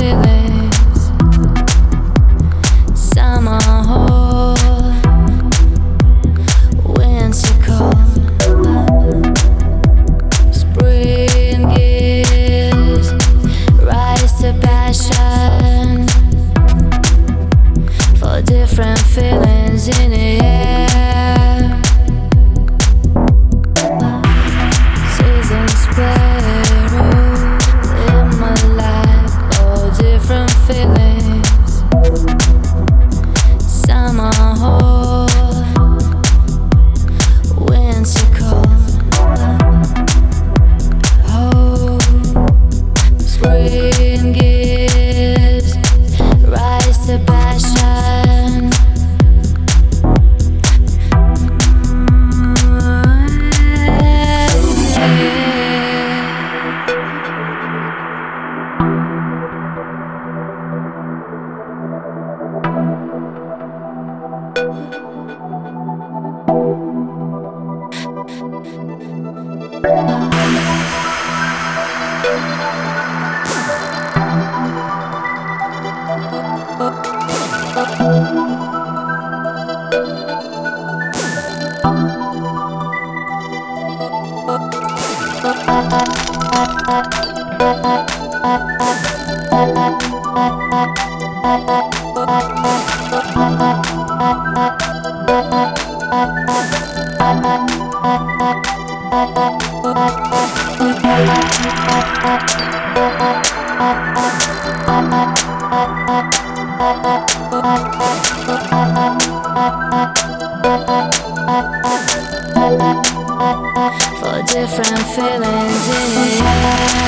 feeling. Thank. for different feelings in here.